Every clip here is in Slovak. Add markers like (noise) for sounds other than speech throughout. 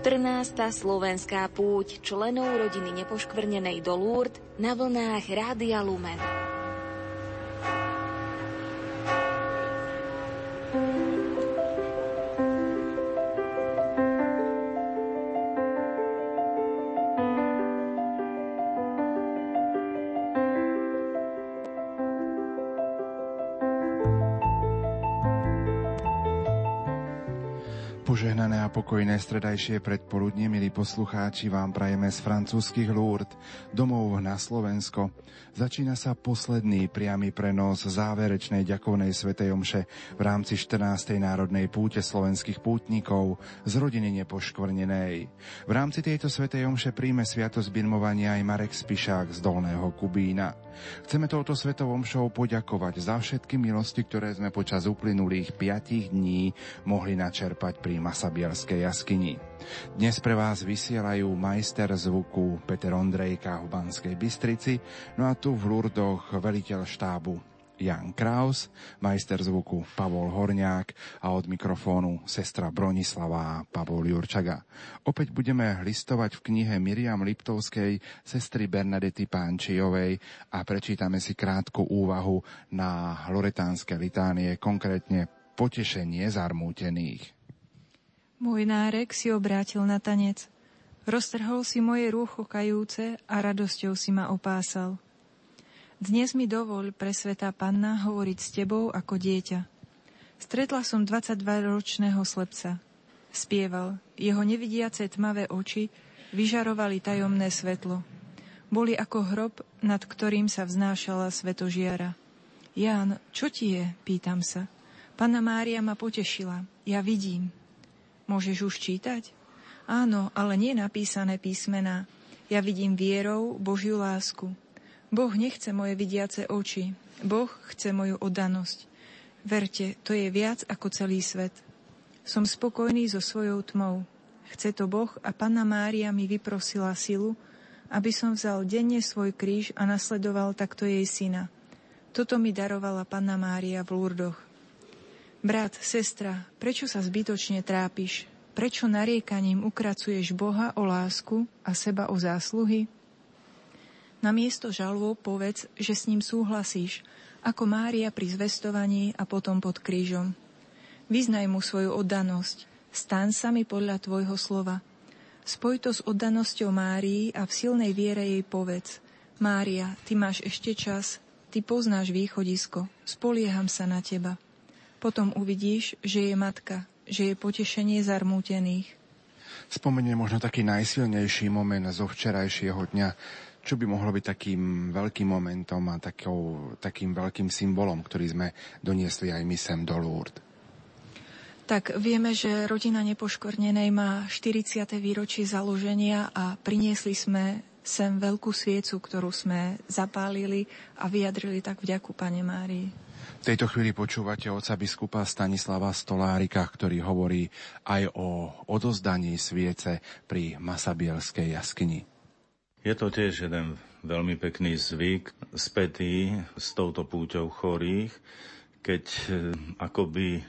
14. slovenská púť členov rodiny nepoškvrnenej do Lourdes na vlnách Rádia Lumen. Pokojné stredajšie predpoludne, milí poslucháči, vám prajeme z francúzskych Lourdes, domov na Slovensko. Začína sa posledný priamy prenos záverečnej ďakovnej svetej omše v rámci 14. národnej púte slovenských pútnikov z rodiny nepoškvrnenej. V rámci tejto svetej omše príjme sviatosť birmovania aj Marek Spišák z Dolného Kubína. Chceme touto svetovom show poďakovať za všetky milosti, ktoré sme počas uplynulých 5 dní mohli načerpať pri Masabiarskej jaskyni. Dnes pre vás vysielajú majster zvuku Peter Ondrejka v Banskej Bystrici, no a tu v Lurdoch veliteľ štábu Jan Kraus, majster zvuku Pavol Horniák a od mikrofónu sestra Bronislava Pavol Jurčaga. Opäť budeme listovať v knihe Miriam Liptovskej sestry Bernadety Pánčijovej a prečítame si krátku úvahu na loretánske litánie, konkrétne potešenie zarmútených. Môj nárek si obrátil na tanec. Roztrhol si moje rúcho kajúce a radosťou si ma opásal. Dnes mi dovol, presvetá panna, hovoriť s tebou ako dieťa. Stretla som 22-ročného slepca. Spieval. Jeho nevidiace tmavé oči vyžarovali tajomné svetlo. Boli ako hrob, nad ktorým sa vznášala svetožiara. Ján, čo ti je? Pýtam sa. Panna Mária ma potešila. Ja vidím. Môžeš už čítať? Áno, ale nie napísané písmená. Ja vidím vierou Božiu lásku. Boh nechce moje vidiace oči. Boh chce moju oddanosť. Verte, to je viac ako celý svet. Som spokojný so svojou tmou. Chce to Boh a Panna Mária mi vyprosila silu, aby som vzal denne svoj kríž a nasledoval takto jej syna. Toto mi darovala Panna Mária v Lurdoch. Brat, sestra, prečo sa zbytočne trápiš? Prečo nariekaním ukracuješ Boha o lásku a seba o zásluhy? Na miesto žalvo povedz, že s ním súhlasíš, ako Mária pri zvestovaní a potom pod krížom. Vyznaj mu svoju oddanosť, stan sa mi podľa tvojho slova. Spoj to s oddanosťou Márii a v silnej viere jej povedz. Mária, ty máš ešte čas, ty poznáš východisko, spolieham sa na teba. Potom uvidíš, že je matka, že je potešenie zarmútených. Spomeniem možno taký najsilnejší moment zo včerajšieho dňa, čo by mohlo byť takým veľkým momentom a takou, takým veľkým symbolom, ktorý sme doniesli aj my sem do Lourdes? Tak vieme, že rodina nepoškornenej má 40. výročie založenia a priniesli sme sem veľkú sviecu, ktorú sme zapálili a vyjadrili tak vďaku Pane Márii. V tejto chvíli počúvate oca biskupa Stanislava Stolárika, ktorý hovorí aj o odozdaní sviece pri Masabielskej jaskyni. Je to tiež jeden veľmi pekný zvyk spätý s touto púťou chorých, keď e, akoby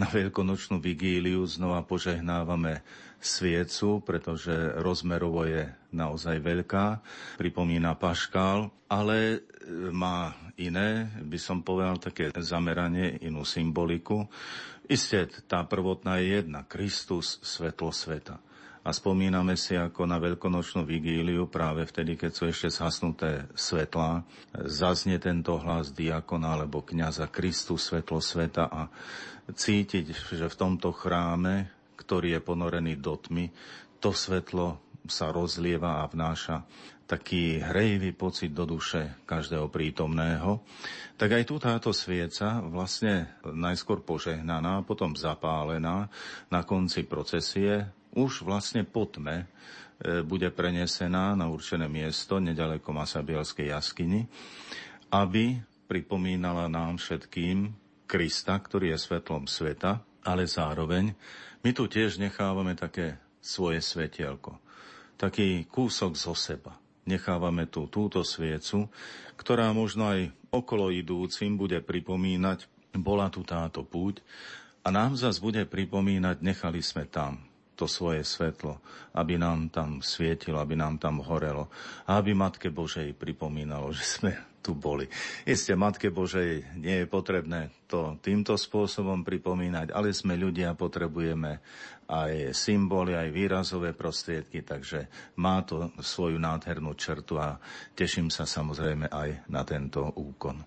na veľkonočnú vigíliu znova požehnávame sviecu, pretože rozmerovo je naozaj veľká, pripomína paškál, ale e, má iné, by som povedal, také zameranie, inú symboliku. Isté, tá prvotná je jedna, Kristus, svetlo sveta a spomíname si ako na veľkonočnú vigíliu práve vtedy, keď sú ešte zhasnuté svetlá, zaznie tento hlas diakona alebo kniaza Kristus svetlo sveta a cítiť, že v tomto chráme, ktorý je ponorený do tmy, to svetlo sa rozlieva a vnáša taký hrejivý pocit do duše každého prítomného, tak aj tu táto svieca vlastne najskôr požehnaná, potom zapálená na konci procesie už vlastne po tme e, bude prenesená na určené miesto nedaleko Masabielskej jaskyni, aby pripomínala nám všetkým Krista, ktorý je svetlom sveta, ale zároveň my tu tiež nechávame také svoje svetielko, taký kúsok zo seba. Nechávame tu túto sviecu, ktorá možno aj okolo idúcim bude pripomínať, bola tu táto púť a nám zas bude pripomínať, nechali sme tam to svoje svetlo, aby nám tam svietilo, aby nám tam horelo a aby Matke Božej pripomínalo, že sme tu boli. Isté, Matke Božej nie je potrebné to týmto spôsobom pripomínať, ale sme ľudia, potrebujeme aj symboly, aj výrazové prostriedky, takže má to svoju nádhernú čertu a teším sa samozrejme aj na tento úkon.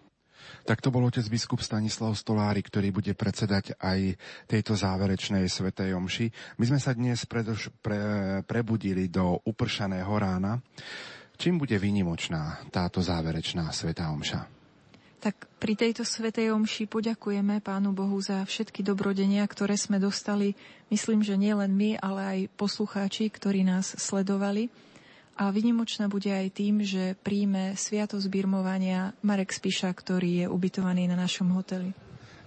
Tak to bol otec biskup Stanislav Stolári, ktorý bude predsedať aj tejto záverečnej svetej omši. My sme sa dnes predoš, pre, prebudili do upršaného rána. Čím bude výnimočná táto záverečná svetá omša? Tak pri tejto svetej omši poďakujeme Pánu Bohu za všetky dobrodenia, ktoré sme dostali. Myslím, že nie len my, ale aj poslucháči, ktorí nás sledovali. A vynimočná bude aj tým, že príjme sviatosť birmovania Marek Spiša, ktorý je ubytovaný na našom hoteli.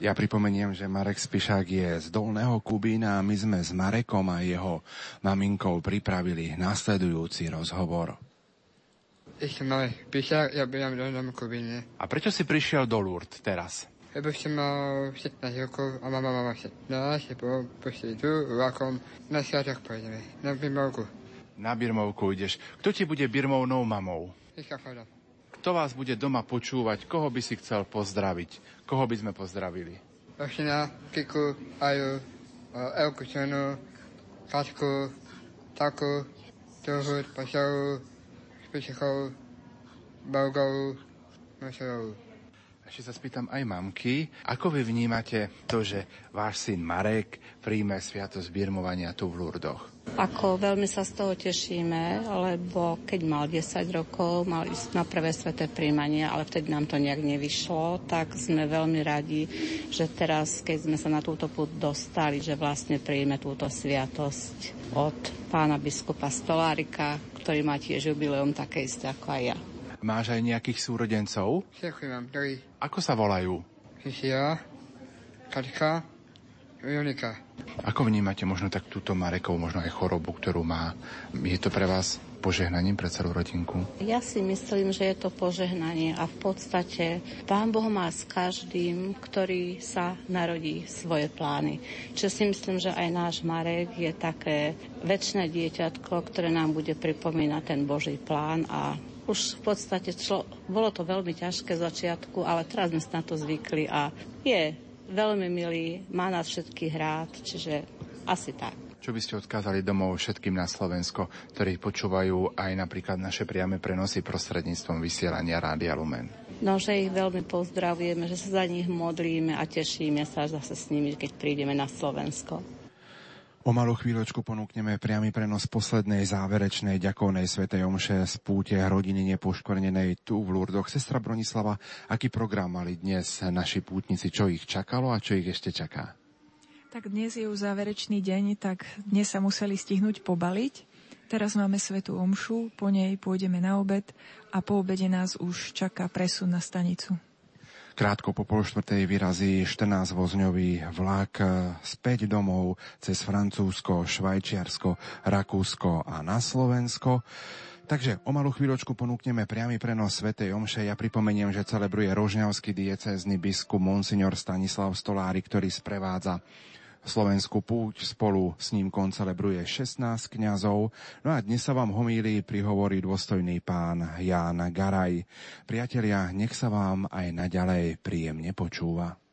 Ja pripomeniem, že Marek Spišák je z Dolného Kubína a my sme s Marekom a jeho maminkou pripravili následujúci rozhovor. Marek Spišák, ja bývam v Dolnom Kubíne. A prečo si prišiel do Lourdes teraz? Lebo som mal 16 rokov a mama mama 16, lebo pošli tu vlakom na sviatok pôjdeme, na Bimovku. Na Birmovku ideš. Kto ti bude Birmovnou mamou? Iskafada. Kto vás bude doma počúvať? Koho by si chcel pozdraviť? Koho by sme pozdravili? Vašina, Kiku, Aju, Elku Čenu, Kačku, Taku, Tuhud, Pašavu, Špičechov, Balgovu, Mašarovu. Ešte sa spýtam aj mamky, ako vy vnímate to, že váš syn Marek príjme sviatosť birmovania tu v Lurdoch? Ako veľmi sa z toho tešíme, lebo keď mal 10 rokov, mal ísť na prvé sveté príjmanie, ale vtedy nám to nejak nevyšlo, tak sme veľmi radi, že teraz, keď sme sa na túto put dostali, že vlastne príjme túto sviatosť od pána biskupa Stolárika, ktorý má tiež jubileum také isté ako aj ja. Máš aj nejakých súrodencov? Mám, tri. Ako sa volajú? Kisia, Katka, Jonika. Ako vnímate možno tak túto Marekov, možno aj chorobu, ktorú má? Je to pre vás požehnaním pre celú rodinku? Ja si myslím, že je to požehnanie a v podstate Pán Boh má s každým, ktorý sa narodí svoje plány. Čiže si myslím, že aj náš Marek je také väčšie dieťatko, ktoré nám bude pripomínať ten Boží plán a už v podstate člo, bolo to veľmi ťažké začiatku, ale teraz sme sa na to zvykli a je veľmi milý, má nás všetkých rád, čiže asi tak. Čo by ste odkázali domov všetkým na Slovensko, ktorí počúvajú aj napríklad naše priame prenosy prostredníctvom vysielania Rádia Lumen? No, že ich veľmi pozdravujeme, že sa za nich modlíme a tešíme sa zase s nimi, keď prídeme na Slovensko. O malú chvíľočku ponúkneme priamy prenos poslednej záverečnej ďakovnej svetej omše z púte rodiny nepoškornenej tu v Lurdoch. Sestra Bronislava, aký program mali dnes naši pútnici, čo ich čakalo a čo ich ešte čaká? Tak dnes je už záverečný deň, tak dnes sa museli stihnúť pobaliť. Teraz máme svetú omšu, po nej pôjdeme na obed a po obede nás už čaká presun na stanicu. Krátko po pol štvrtej vyrazí 14-vozňový vlak späť domov cez Francúzsko, Švajčiarsko, Rakúsko a na Slovensko. Takže o malú chvíľočku ponúkneme priamy prenos Svetej Omše. Ja pripomeniem, že celebruje rožňavský diecézny biskup Monsignor Stanislav Stolári, ktorý sprevádza Slovenskú púť. Spolu s ním koncelebruje 16 kňazov. No a dnes sa vám homíli prihovorí dôstojný pán Ján Garaj. Priatelia, nech sa vám aj naďalej príjemne počúva.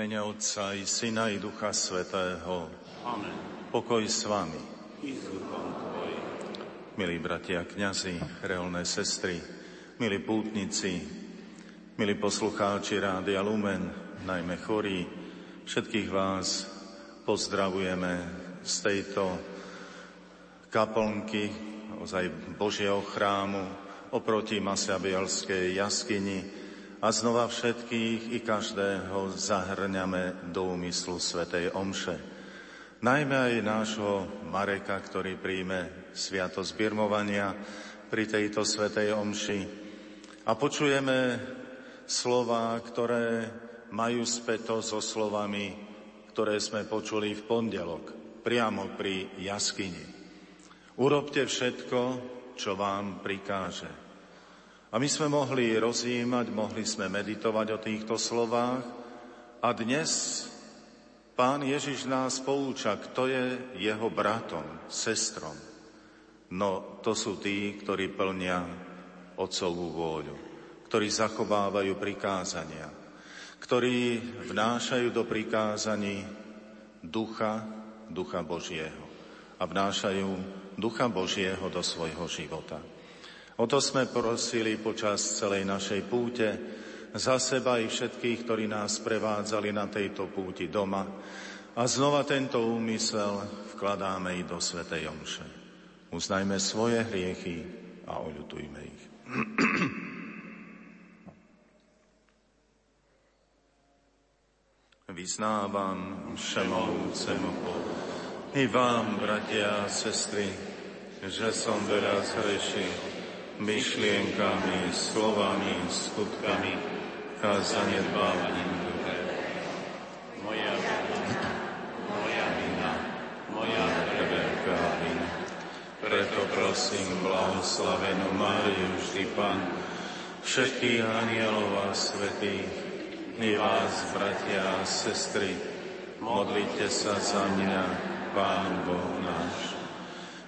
Mene Otca i Syna i Ducha Svetého. Amen. Pokoj s vami. Milí bratia, kňazi, reholné sestry, milí pútnici, milí poslucháči Rádia Lumen, najmä chorí, všetkých vás pozdravujeme z tejto kaplnky, ozaj Božieho chrámu, oproti Masiabielskej jaskyni, a znova všetkých i každého zahrňame do úmyslu Svetej Omše. Najmä aj nášho Mareka, ktorý príjme sviatosť birmovania pri tejto Svetej Omši. A počujeme slova, ktoré majú späto so slovami, ktoré sme počuli v pondelok, priamo pri jaskyni. Urobte všetko, čo vám prikáže. A my sme mohli rozjímať, mohli sme meditovať o týchto slovách a dnes pán Ježiš nás pouča, kto je jeho bratom, sestrom. No to sú tí, ktorí plnia otcovú vôľu, ktorí zachovávajú prikázania, ktorí vnášajú do prikázaní ducha, ducha Božieho a vnášajú ducha Božieho do svojho života. O to sme prosili počas celej našej púte za seba i všetkých, ktorí nás prevádzali na tejto púti doma. A znova tento úmysel vkladáme i do Svetej Omše. Uznajme svoje hriechy a oľutujme ich. (clears throat) Vyznávam všemohúcemu Bohu i vám, bratia a sestry, že som veľa zhrešil myšlienkami, slovami, skutkami zanedbávaním duche. Moja vina, moja vina, moja preveľká vina. Preto prosím blahoslavenú Máriu vždy Pán, všetkých anielov a svetých, i vás, bratia a sestry, modlite sa za mňa, Pán Boh náš.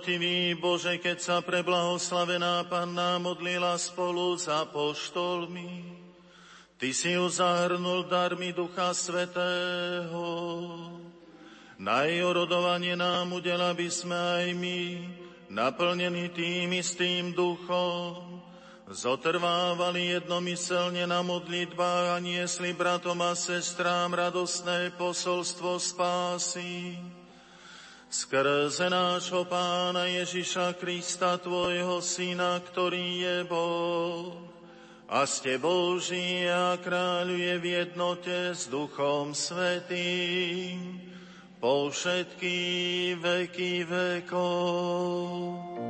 Dobrotivý Bože, keď sa preblahoslavená Panna modlila spolu s apoštolmi, Ty si ju zahrnul darmi Ducha Svetého. Na nám udel, aby sme aj my, naplnení tým istým duchom, zotrvávali jednomyselne na modlitbách a niesli bratom a sestrám radostné posolstvo spásy skrze nášho Pána Ježiša Krista, Tvojho Syna, ktorý je Boh a ste Boží a kráľuje v jednote s Duchom Svetým po všetky veky vekov.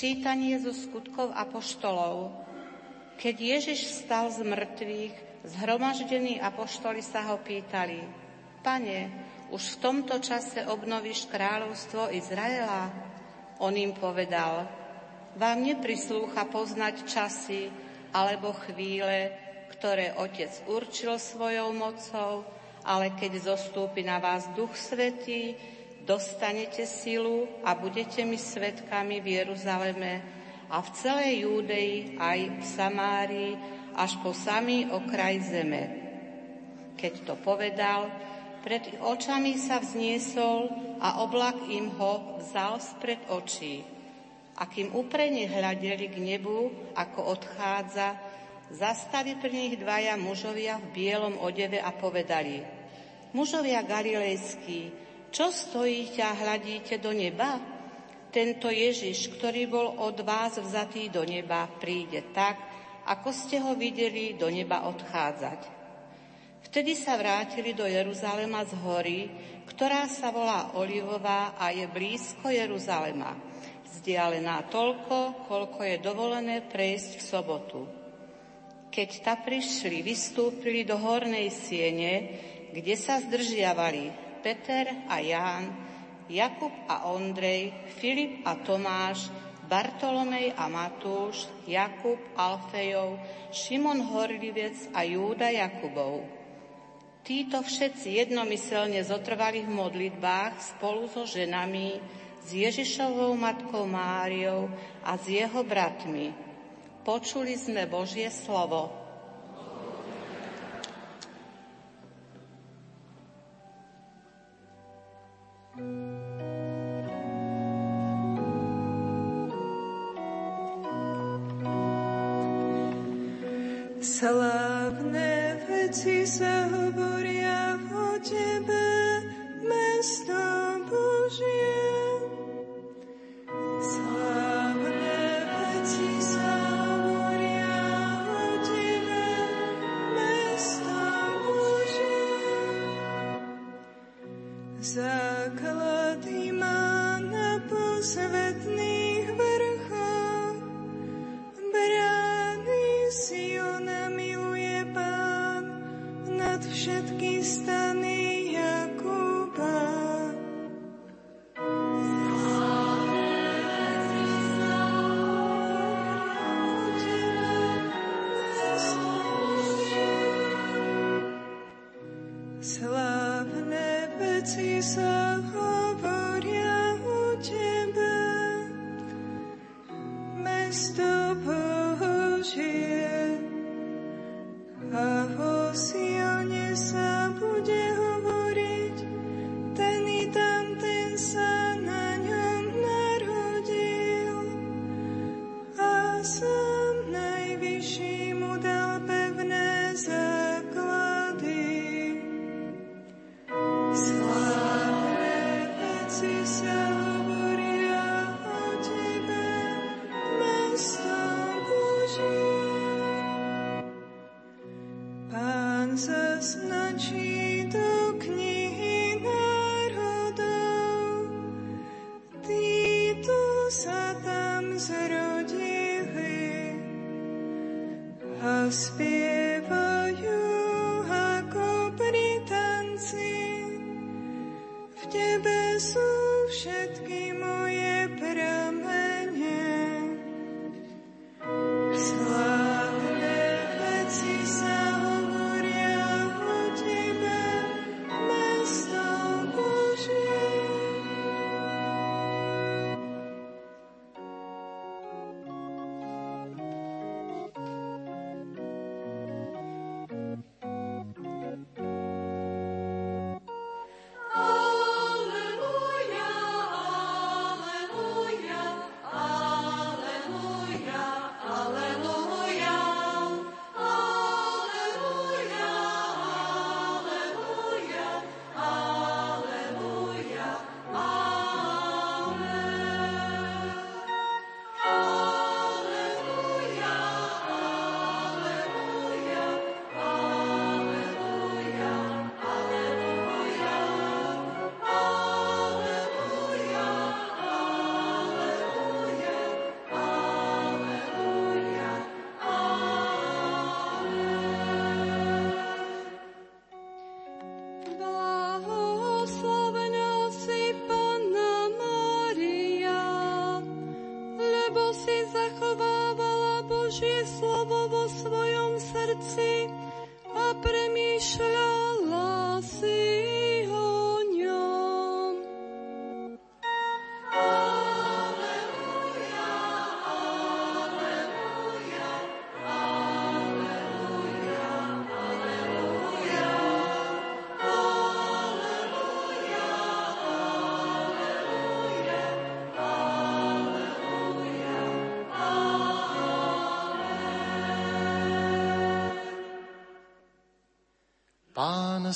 Čítanie zo skutkov apoštolov. Keď Ježiš vstal z mŕtvych, zhromaždení apoštoli sa ho pýtali, Pane, už v tomto čase obnovíš kráľovstvo Izraela? On im povedal, vám neprislúcha poznať časy alebo chvíle, ktoré Otec určil svojou mocou, ale keď zostúpi na vás Duch Svetý, dostanete silu a budete mi svetkami v Jeruzaleme a v celej Júdei aj v Samárii až po samý okraj zeme. Keď to povedal, pred očami sa vzniesol a oblak im ho vzal spred očí. A kým uprene hľadeli k nebu, ako odchádza, zastali pri nich dvaja mužovia v bielom odeve a povedali Mužovia galilejskí, čo stojíte a hľadíte do neba? Tento Ježiš, ktorý bol od vás vzatý do neba, príde tak, ako ste ho videli do neba odchádzať. Vtedy sa vrátili do Jeruzalema z hory, ktorá sa volá Olivová a je blízko Jeruzalema, vzdialená toľko, koľko je dovolené prejsť v sobotu. Keď ta prišli, vystúpili do hornej siene, kde sa zdržiavali Peter a Ján, Jakub a Ondrej, Filip a Tomáš, Bartolomej a Matúš, Jakub, Alfejov, Šimon Horlivec a Júda Jakubov. Títo všetci jednomyselne zotrvali v modlitbách spolu so ženami, s Ježišovou matkou Máriou a s jeho bratmi. Počuli sme Božie slovo. Christus.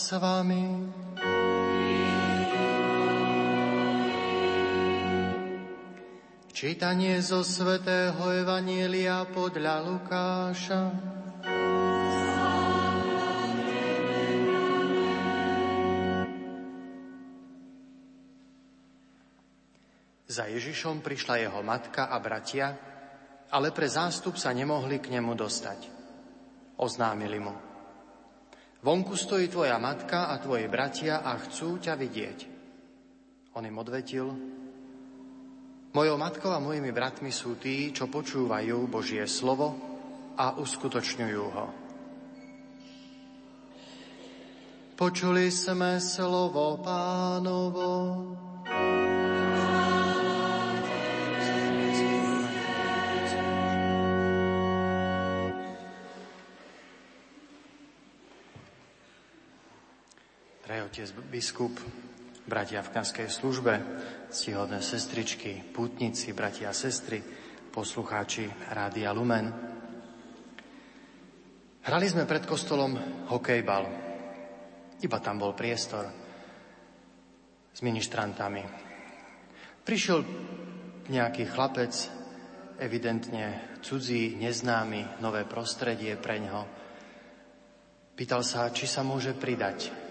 S vami. Čítanie zo svätého Evanielia podľa Lukáša. Za Ježišom prišla jeho matka a bratia, ale pre zástup sa nemohli k nemu dostať. Oznámili mu. Vonku stojí tvoja matka a tvoji bratia a chcú ťa vidieť. On im odvetil, Mojou matkou a mojimi bratmi sú tí, čo počúvajú Božie slovo a uskutočňujú ho. Počuli sme slovo pánovo. Otec biskup, bratia v kanskej službe, ctihodné sestričky, pútnici, bratia a sestry, poslucháči Rádia Lumen. Hrali sme pred kostolom hokejbal. Iba tam bol priestor s ministrantami. Prišiel nejaký chlapec, evidentne cudzí, neznámy, nové prostredie pre ňo. Pýtal sa, či sa môže pridať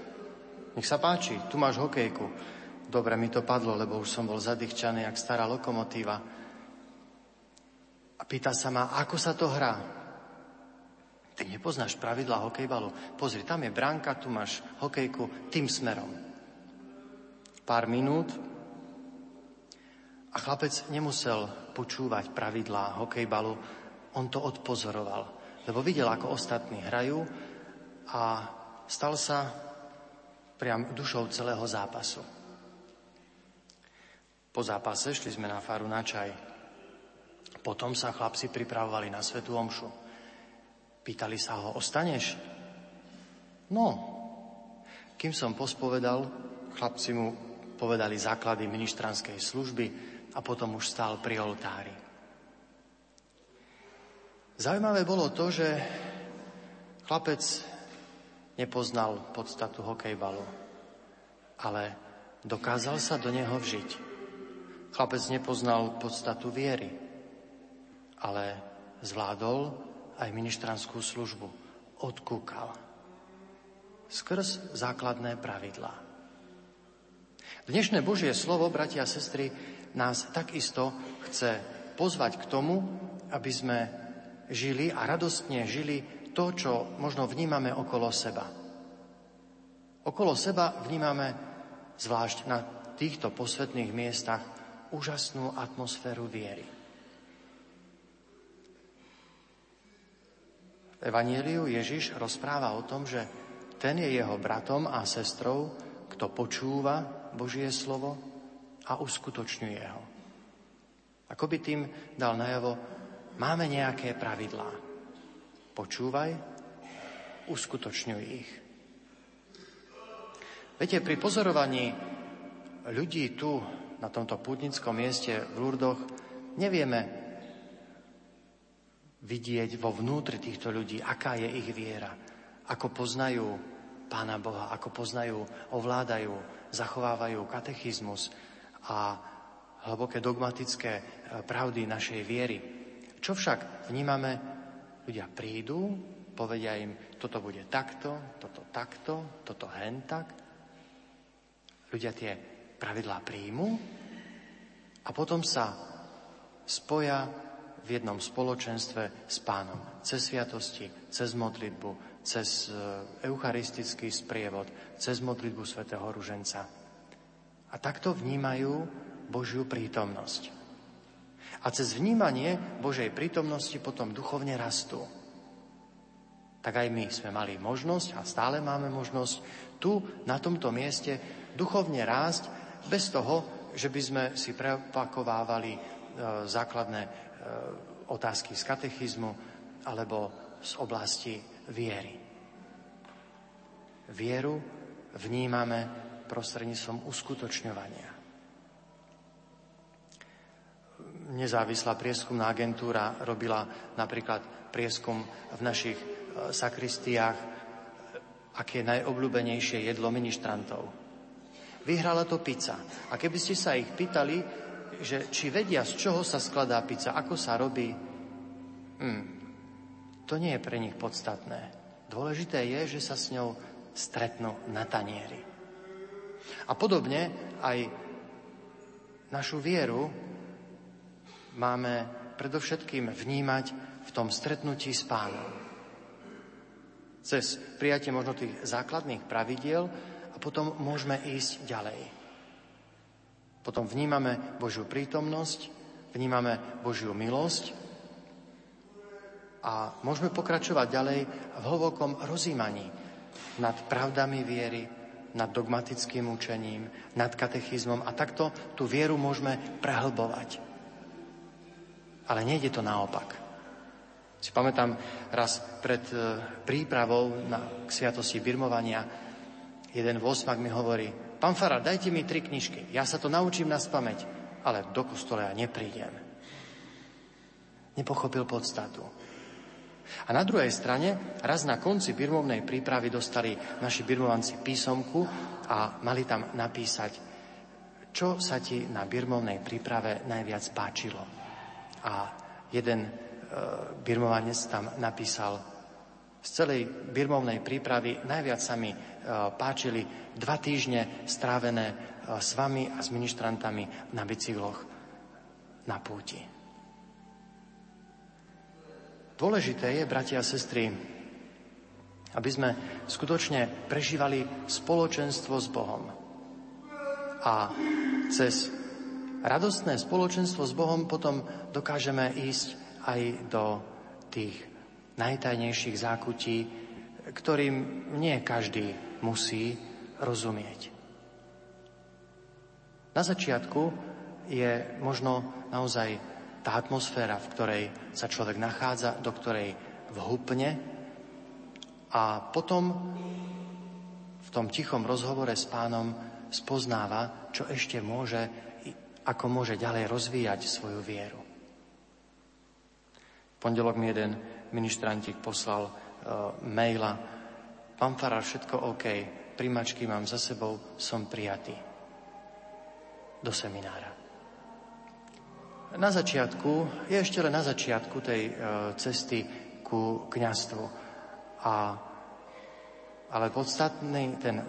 nech sa páči, tu máš hokejku. Dobre, mi to padlo, lebo už som bol zadýchčaný, jak stará lokomotíva. A pýta sa ma, ako sa to hrá? Ty nepoznáš pravidla hokejbalu. Pozri, tam je bránka, tu máš hokejku tým smerom. Pár minút a chlapec nemusel počúvať pravidlá hokejbalu, on to odpozoroval, lebo videl, ako ostatní hrajú a stal sa priam dušou celého zápasu. Po zápase šli sme na faru na čaj. Potom sa chlapci pripravovali na svetú omšu. Pýtali sa ho, ostaneš? No, kým som pospovedal, chlapci mu povedali základy ministranskej služby a potom už stál pri oltári. Zaujímavé bolo to, že chlapec nepoznal podstatu hokejbalu, ale dokázal sa do neho vžiť. Chlapec nepoznal podstatu viery, ale zvládol aj ministranskú službu. Odkúkal. Skrz základné pravidlá. Dnešné Božie slovo, bratia a sestry, nás takisto chce pozvať k tomu, aby sme žili a radostne žili to, čo možno vnímame okolo seba. Okolo seba vnímame, zvlášť na týchto posvetných miestach, úžasnú atmosféru viery. V Evangeliu Ježiš rozpráva o tom, že ten je jeho bratom a sestrou, kto počúva Božie slovo a uskutočňuje ho. Ako by tým dal najavo, máme nejaké pravidlá. Počúvaj, uskutočňuj ich. Viete, pri pozorovaní ľudí tu, na tomto pútnickom mieste v Lurdoch, nevieme vidieť vo vnútri týchto ľudí, aká je ich viera, ako poznajú Pána Boha, ako poznajú, ovládajú, zachovávajú katechizmus a hlboké dogmatické eh, pravdy našej viery. Čo však vnímame Ľudia prídu, povedia im, toto bude takto, toto takto, toto hen tak. Ľudia tie pravidlá príjmu a potom sa spoja v jednom spoločenstve s pánom. Cez sviatosti, cez modlitbu, cez e, eucharistický sprievod, cez modlitbu svätého Ruženca. A takto vnímajú Božiu prítomnosť. A cez vnímanie Božej prítomnosti potom duchovne rastú. Tak aj my sme mali možnosť a stále máme možnosť tu, na tomto mieste, duchovne rásť bez toho, že by sme si prepakovávali e, základné e, otázky z katechizmu alebo z oblasti viery. Vieru vnímame prostredníctvom uskutočňovania nezávislá prieskumná agentúra robila napríklad prieskum v našich e, sakristiách. aké je najobľúbenejšie jedlo ministrantov. Vyhrala to pizza. A keby ste sa ich pýtali, že či vedia, z čoho sa skladá pizza, ako sa robí, hmm, to nie je pre nich podstatné. Dôležité je, že sa s ňou stretnú na tanieri. A podobne aj našu vieru máme predovšetkým vnímať v tom stretnutí s pánom. Cez prijatie možno tých základných pravidiel a potom môžeme ísť ďalej. Potom vnímame Božiu prítomnosť, vnímame Božiu milosť a môžeme pokračovať ďalej v hlbokom rozímaní nad pravdami viery, nad dogmatickým učením, nad katechizmom a takto tú vieru môžeme prehlbovať. Ale nejde to naopak. Si pamätám raz pred e, prípravou na, k sviatosti birmovania, jeden vosmak mi hovorí, pán Fara, dajte mi tri knižky, ja sa to naučím na spameť, ale do kostola ja neprídem. Nepochopil podstatu. A na druhej strane, raz na konci birmovnej prípravy dostali naši birmovanci písomku a mali tam napísať, čo sa ti na birmovnej príprave najviac páčilo. A jeden E, birmovanec tam napísal, z celej birmovnej prípravy najviac sa mi e, páčili dva týždne strávené e, s vami a s ministrantami na bicykloch na púti. Dôležité je, bratia a sestry, aby sme skutočne prežívali spoločenstvo s Bohom. A cez radostné spoločenstvo s Bohom potom dokážeme ísť aj do tých najtajnejších zákutí, ktorým nie každý musí rozumieť. Na začiatku je možno naozaj tá atmosféra, v ktorej sa človek nachádza, do ktorej vhupne a potom v tom tichom rozhovore s pánom spoznáva, čo ešte môže, ako môže ďalej rozvíjať svoju vieru pondelok mi jeden ministrantík poslal uh, maila. Pán Farár, všetko OK, primačky mám za sebou, som prijatý do seminára. Na začiatku, je ešte len na začiatku tej uh, cesty ku kňastvu. A, ale podstatný, ten,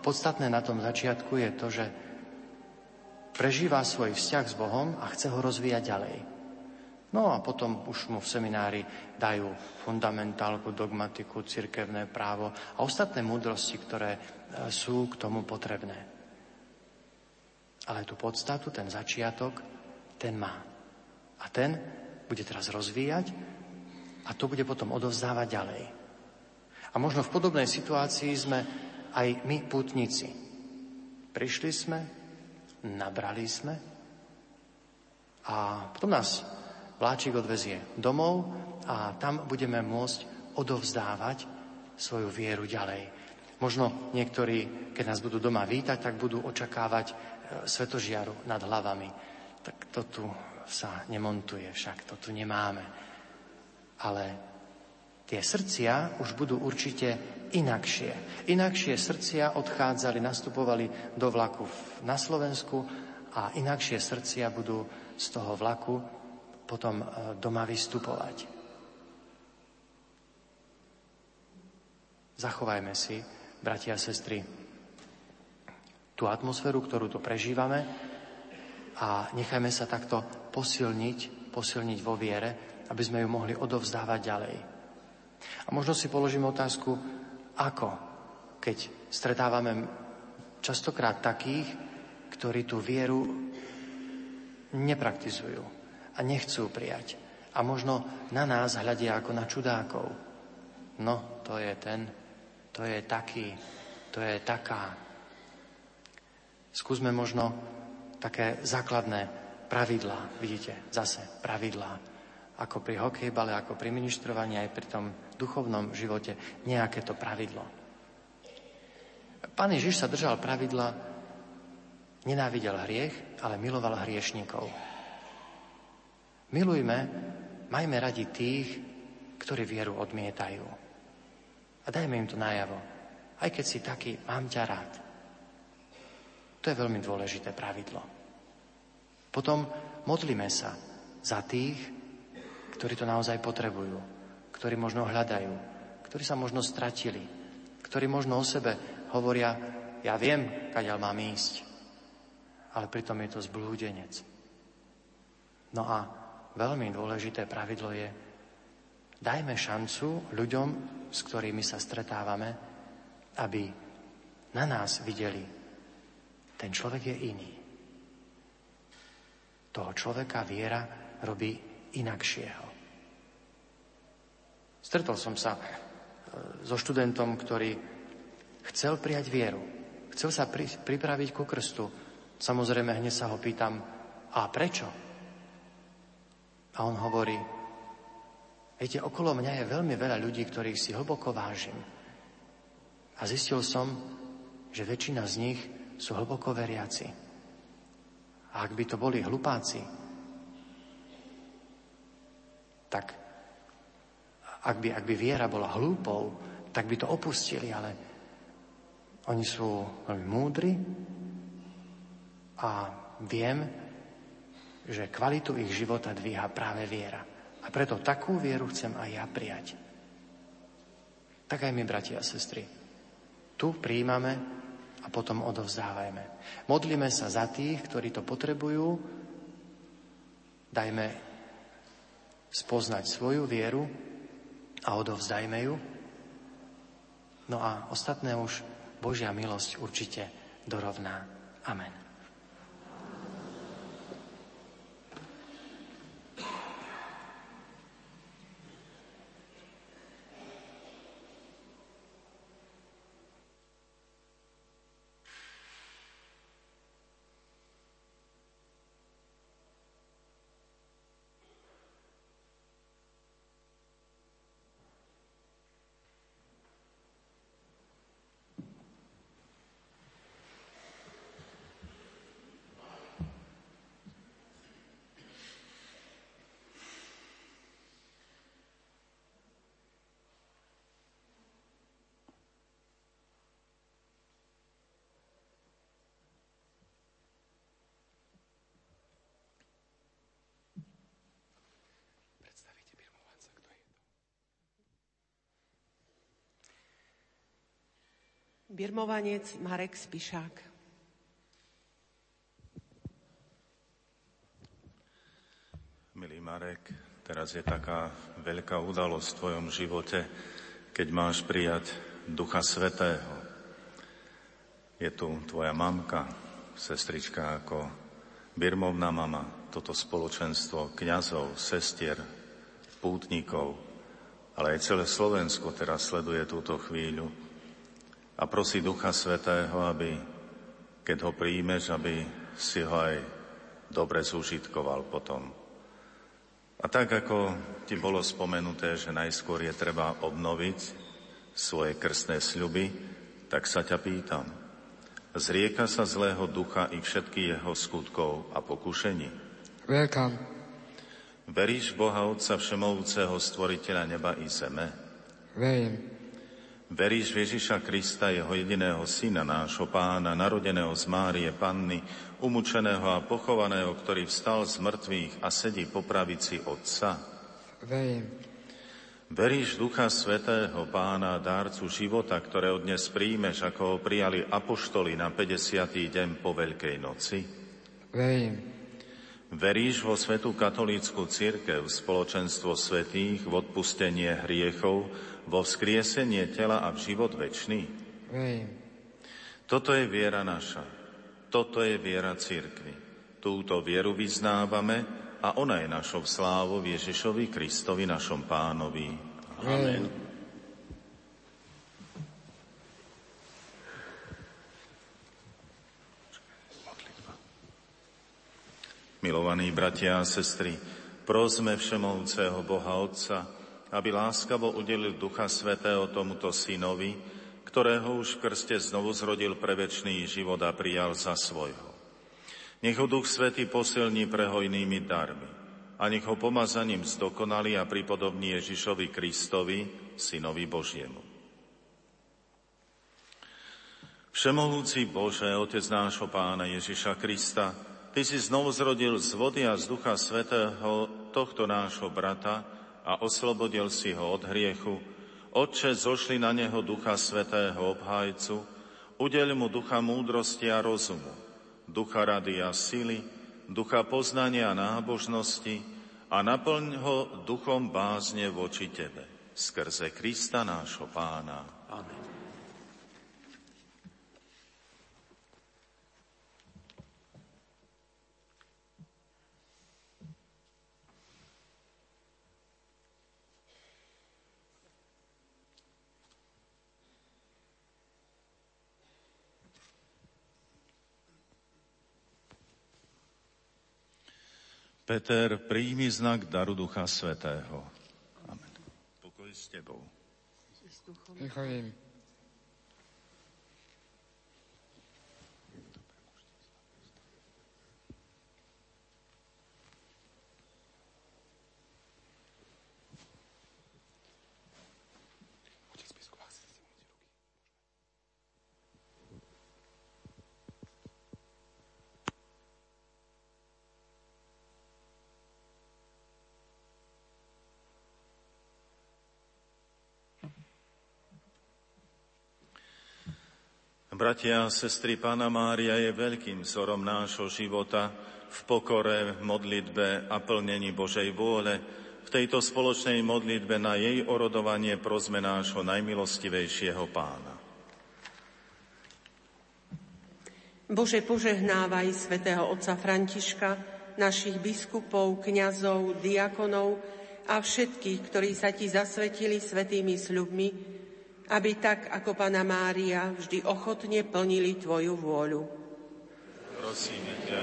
podstatné na tom začiatku je to, že prežíva svoj vzťah s Bohom a chce ho rozvíjať ďalej. No a potom už mu v seminári dajú fundamentálku, dogmatiku, cirkevné právo a ostatné múdrosti, ktoré e, sú k tomu potrebné. Ale tú podstatu, ten začiatok, ten má. A ten bude teraz rozvíjať a to bude potom odovzdávať ďalej. A možno v podobnej situácii sme aj my putníci. Prišli sme, nabrali sme a potom nás vláčik odvezie domov a tam budeme môcť odovzdávať svoju vieru ďalej. Možno niektorí, keď nás budú doma vítať, tak budú očakávať e, svetožiaru nad hlavami. Tak to tu sa nemontuje však, to tu nemáme. Ale tie srdcia už budú určite inakšie. Inakšie srdcia odchádzali, nastupovali do vlaku na Slovensku a inakšie srdcia budú z toho vlaku potom e, doma vystupovať. Zachovajme si, bratia a sestry, tú atmosféru, ktorú tu prežívame a nechajme sa takto posilniť, posilniť vo viere, aby sme ju mohli odovzdávať ďalej. A možno si položím otázku, ako, keď stretávame častokrát takých, ktorí tú vieru nepraktizujú a nechcú prijať. A možno na nás hľadia ako na čudákov. No, to je ten, to je taký, to je taká. Skúsme možno také základné pravidlá, vidíte, zase pravidlá, ako pri hokejbale, ako pri ministrovaní, aj pri tom duchovnom živote, nejaké to pravidlo. Pán Ježiš sa držal pravidla, nenávidel hriech, ale miloval hriešnikov. Milujme, majme radi tých, ktorí vieru odmietajú. A dajme im to najavo. Aj keď si taký, mám ťa rád. To je veľmi dôležité pravidlo. Potom modlíme sa za tých, ktorí to naozaj potrebujú, ktorí možno hľadajú, ktorí sa možno stratili, ktorí možno o sebe hovoria, ja viem, kadeľ mám ísť, ale pritom je to zblúdenec. No a veľmi dôležité pravidlo je, dajme šancu ľuďom, s ktorými sa stretávame, aby na nás videli, ten človek je iný. Toho človeka viera robí inakšieho. Stretol som sa e, so študentom, ktorý chcel prijať vieru. Chcel sa pri, pripraviť ku krstu. Samozrejme, hneď sa ho pýtam, a prečo? A on hovorí, viete, okolo mňa je veľmi veľa ľudí, ktorých si hlboko vážim. A zistil som, že väčšina z nich sú hlboko veriaci. A ak by to boli hlupáci, tak ak by, ak by viera bola hlúpou, tak by to opustili, ale oni sú veľmi múdri a viem, že kvalitu ich života dvíha práve viera. A preto takú vieru chcem aj ja prijať. Tak aj my, bratia a sestry. Tu príjmame a potom odovzdávajme. Modlíme sa za tých, ktorí to potrebujú. Dajme spoznať svoju vieru a odovzdajme ju. No a ostatné už Božia milosť určite dorovná. Amen. Birmovanec Marek Spišák. Milý Marek, teraz je taká veľká udalosť v tvojom živote, keď máš prijať Ducha Svetého. Je tu tvoja mamka, sestrička ako birmovná mama, toto spoločenstvo kňazov, sestier, pútnikov, ale aj celé Slovensko teraz sleduje túto chvíľu a prosí Ducha Svetého, aby, keď ho príjmeš, aby si ho aj dobre zúžitkoval potom. A tak, ako ti bolo spomenuté, že najskôr je treba obnoviť svoje krstné sľuby, tak sa ťa pýtam. Zrieka sa zlého ducha i všetky jeho skutkov a pokušení? Welcome. Veríš Boha Otca Všemovúceho, Stvoriteľa neba i zeme? Verím. Veríš v Ježiša Krista, jeho jediného syna, nášho pána, narodeného z Márie Panny, umúčeného a pochovaného, ktorý vstal z mŕtvych a sedí po pravici Otca? Verím. Veríš Ducha Svetého, Pána, dárcu života, ktorého dnes príjmeš, ako ho prijali apoštoli na 50. deň po Veľkej noci? Verím. Veríš vo Svetú katolícku církev, spoločenstvo svetých, v odpustenie hriechov, vo vzkriesenie tela a v život väčší? Toto je viera naša. Toto je viera církvy. Túto vieru vyznávame a ona je našou slávou Ježišovi Kristovi, našom pánovi. Amen. Milovaní bratia a sestry, prosme Všemovúceho Boha Otca, aby láskavo udelil Ducha Svetého tomuto synovi, ktorého už v krste znovu zrodil pre väčší život a prijal za svojho. Nech ho Duch Svetý posilní prehojnými darmi a nech ho pomazaním zdokonali a pripodobní Ježišovi Kristovi, Synovi Božiemu. Všemohúci Bože, Otec nášho Pána Ježiša Krista, Ty si znovu zrodil z vody a z Ducha Svetého tohto nášho brata a oslobodil si ho od hriechu. Otče, zošli na neho Ducha Svetého obhájcu, udeľ mu ducha múdrosti a rozumu, ducha rady a sily, ducha poznania a nábožnosti a naplň ho duchom bázne voči Tebe. Skrze Krista nášho Pána. Amen. Peter, príjmi znak daru Ducha Svetého. Amen. Pokoj s tebou. Ďakujem. Bratia a sestry, Pána Mária je veľkým vzorom nášho života v pokore, modlitbe a plnení Božej vôle. V tejto spoločnej modlitbe na jej orodovanie prosme nášho najmilostivejšieho Pána. Bože, požehnávaj svätého otca Františka, našich biskupov, kňazov, diakonov a všetkých, ktorí sa ti zasvetili svetými sľubmi, aby tak ako Pana Mária vždy ochotne plnili Tvoju vôľu. Prosíme ťa,